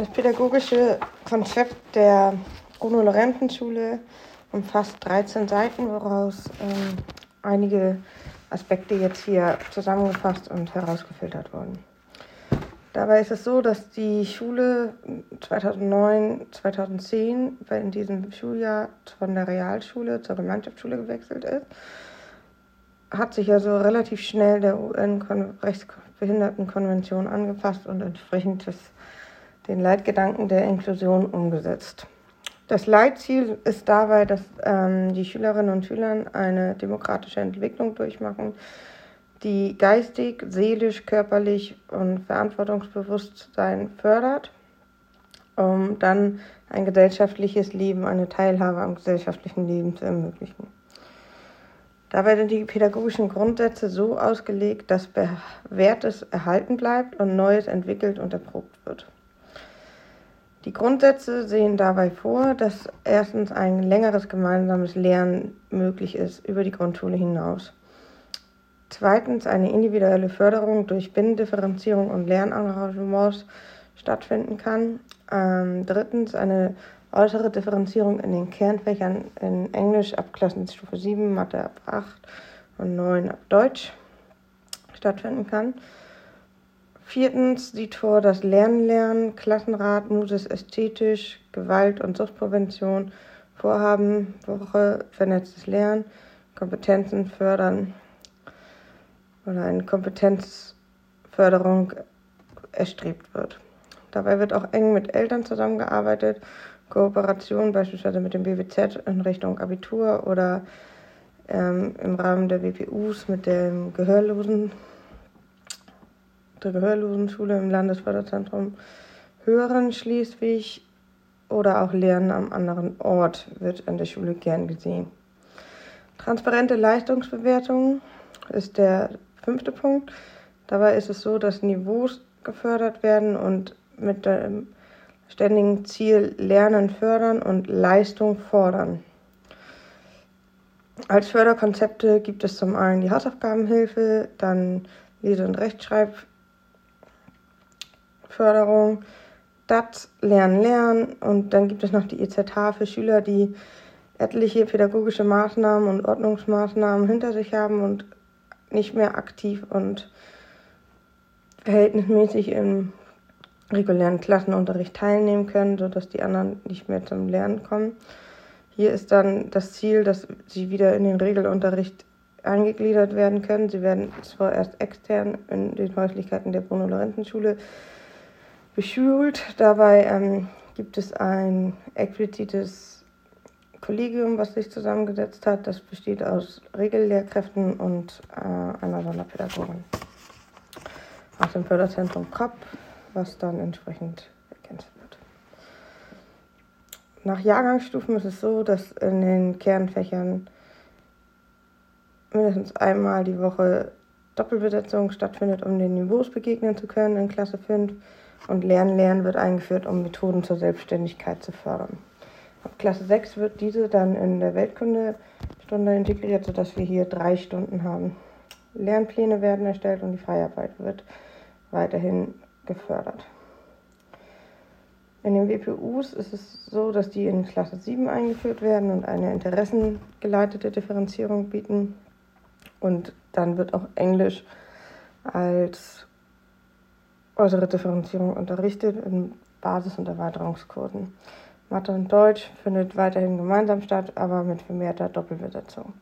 Das pädagogische Konzept der Bruno-Lorenzen-Schule umfasst 13 Seiten, woraus ähm, einige Aspekte jetzt hier zusammengefasst und herausgefiltert wurden. Dabei ist es so, dass die Schule 2009, 2010 in diesem Schuljahr von der Realschule zur Gemeinschaftsschule gewechselt ist, hat sich also relativ schnell der UN-Rechtsbehindertenkonvention angepasst und entsprechend des, den Leitgedanken der Inklusion umgesetzt. Das Leitziel ist dabei, dass ähm, die Schülerinnen und Schüler eine demokratische Entwicklung durchmachen, die geistig, seelisch, körperlich und Verantwortungsbewusstsein fördert, um dann ein gesellschaftliches Leben, eine Teilhabe am gesellschaftlichen Leben zu ermöglichen. Dabei sind die pädagogischen Grundsätze so ausgelegt, dass Bewährtes erhalten bleibt und Neues entwickelt und erprobt wird. Die Grundsätze sehen dabei vor, dass erstens ein längeres gemeinsames Lernen möglich ist über die Grundschule hinaus. Zweitens eine individuelle Förderung durch Binnendifferenzierung und Lernengagements stattfinden kann. Ähm, drittens eine äußere Differenzierung in den Kernfächern in Englisch ab Klassenstufe 7, Mathe ab 8 und 9 ab Deutsch stattfinden kann. Viertens sieht vor, dass Lernen lernen, Klassenrat, Muses ästhetisch, Gewalt- und Suchtprävention, Vorhaben, Woche, vernetztes Lernen, Kompetenzen fördern oder eine Kompetenzförderung erstrebt wird. Dabei wird auch eng mit Eltern zusammengearbeitet, Kooperation beispielsweise mit dem BWZ in Richtung Abitur oder ähm, im Rahmen der WPUs mit dem Gehörlosen der Gehörlosenschule im Landesförderzentrum Hören Schleswig oder auch Lernen am anderen Ort wird an der Schule gern gesehen. Transparente Leistungsbewertung ist der fünfte Punkt. Dabei ist es so, dass Niveaus gefördert werden und mit dem ständigen Ziel Lernen fördern und Leistung fordern. Als Förderkonzepte gibt es zum einen die Hausaufgabenhilfe, dann Lese- und Rechtschreib Förderung, DAT, Lernen, Lernen und dann gibt es noch die EZH für Schüler, die etliche pädagogische Maßnahmen und Ordnungsmaßnahmen hinter sich haben und nicht mehr aktiv und verhältnismäßig im regulären Klassenunterricht teilnehmen können, sodass die anderen nicht mehr zum Lernen kommen. Hier ist dann das Ziel, dass sie wieder in den Regelunterricht eingegliedert werden können. Sie werden zwar erst extern in den Häuslichkeiten der Bruno-Lorenzen-Schule beschult. Dabei ähm, gibt es ein explizites Kollegium, was sich zusammengesetzt hat. Das besteht aus Regellehrkräften und äh, einer Sonderpädagogin aus dem Förderzentrum Kopp, was dann entsprechend ergänzt wird. Nach Jahrgangsstufen ist es so, dass in den Kernfächern mindestens einmal die Woche Doppelbesetzung stattfindet, um den Niveaus begegnen zu können in Klasse 5 und Lernen wird eingeführt, um Methoden zur Selbstständigkeit zu fördern. Ab Klasse 6 wird diese dann in der Weltkundestunde integriert, sodass wir hier drei Stunden haben. Lernpläne werden erstellt und die Freiarbeit wird weiterhin gefördert. In den WPUs ist es so, dass die in Klasse 7 eingeführt werden und eine interessengeleitete Differenzierung bieten. Und dann wird auch Englisch als äußere Differenzierung unterrichtet in Basis- und Erweiterungskursen. Mathe und Deutsch findet weiterhin gemeinsam statt, aber mit vermehrter Doppelbesetzung.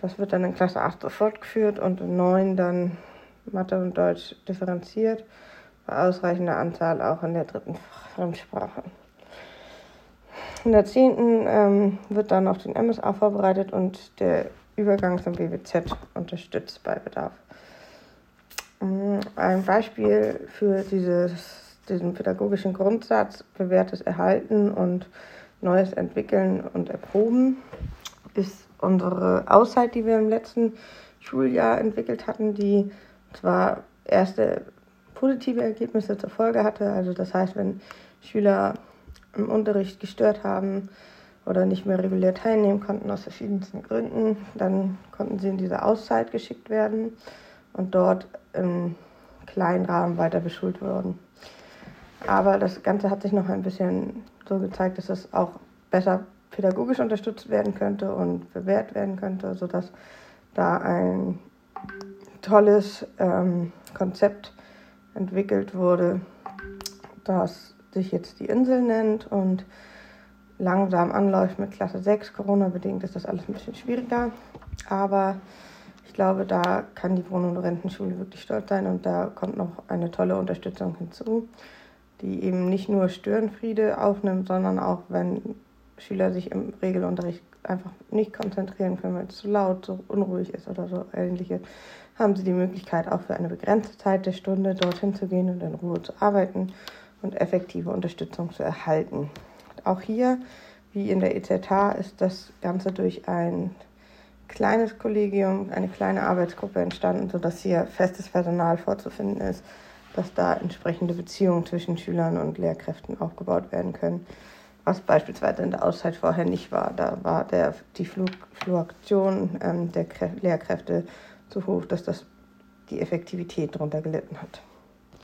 Das wird dann in Klasse 8 so fortgeführt und in 9 dann Mathe und Deutsch differenziert, bei ausreichender Anzahl auch in der dritten Fremdsprache. In der 10. Ähm, wird dann auf den MSA vorbereitet und der Übergang zum BWZ unterstützt bei Bedarf. Mm, ein Beispiel für dieses, diesen pädagogischen Grundsatz, bewährtes Erhalten und Neues entwickeln und erproben, ist unsere Auszeit, die wir im letzten Schuljahr entwickelt hatten, die zwar erste positive Ergebnisse zur Folge hatte. Also das heißt, wenn Schüler im Unterricht gestört haben oder nicht mehr regulär teilnehmen konnten aus verschiedensten Gründen, dann konnten sie in diese Auszeit geschickt werden und dort im kleinen Rahmen weiter beschult wurden. Aber das Ganze hat sich noch ein bisschen so gezeigt, dass es auch besser pädagogisch unterstützt werden könnte und bewährt werden könnte, sodass da ein tolles ähm, Konzept entwickelt wurde, das sich jetzt die Insel nennt und langsam anläuft mit Klasse 6. Corona-bedingt ist das alles ein bisschen schwieriger, aber glaube, da kann die Wohn- und Rentenschule wirklich stolz sein und da kommt noch eine tolle Unterstützung hinzu, die eben nicht nur Störenfriede aufnimmt, sondern auch, wenn Schüler sich im Regelunterricht einfach nicht konzentrieren können, weil es zu laut, zu unruhig ist oder so ähnliche, haben sie die Möglichkeit, auch für eine begrenzte Zeit der Stunde dorthin zu gehen und in Ruhe zu arbeiten und effektive Unterstützung zu erhalten. Auch hier, wie in der EZH, ist das Ganze durch ein kleines Kollegium, eine kleine Arbeitsgruppe entstanden, sodass hier festes Personal vorzufinden ist, dass da entsprechende Beziehungen zwischen Schülern und Lehrkräften aufgebaut werden können, was beispielsweise in der Auszeit vorher nicht war. Da war der, die Fluktuation ähm, der Lehrkräfte so hoch, dass das die Effektivität darunter gelitten hat.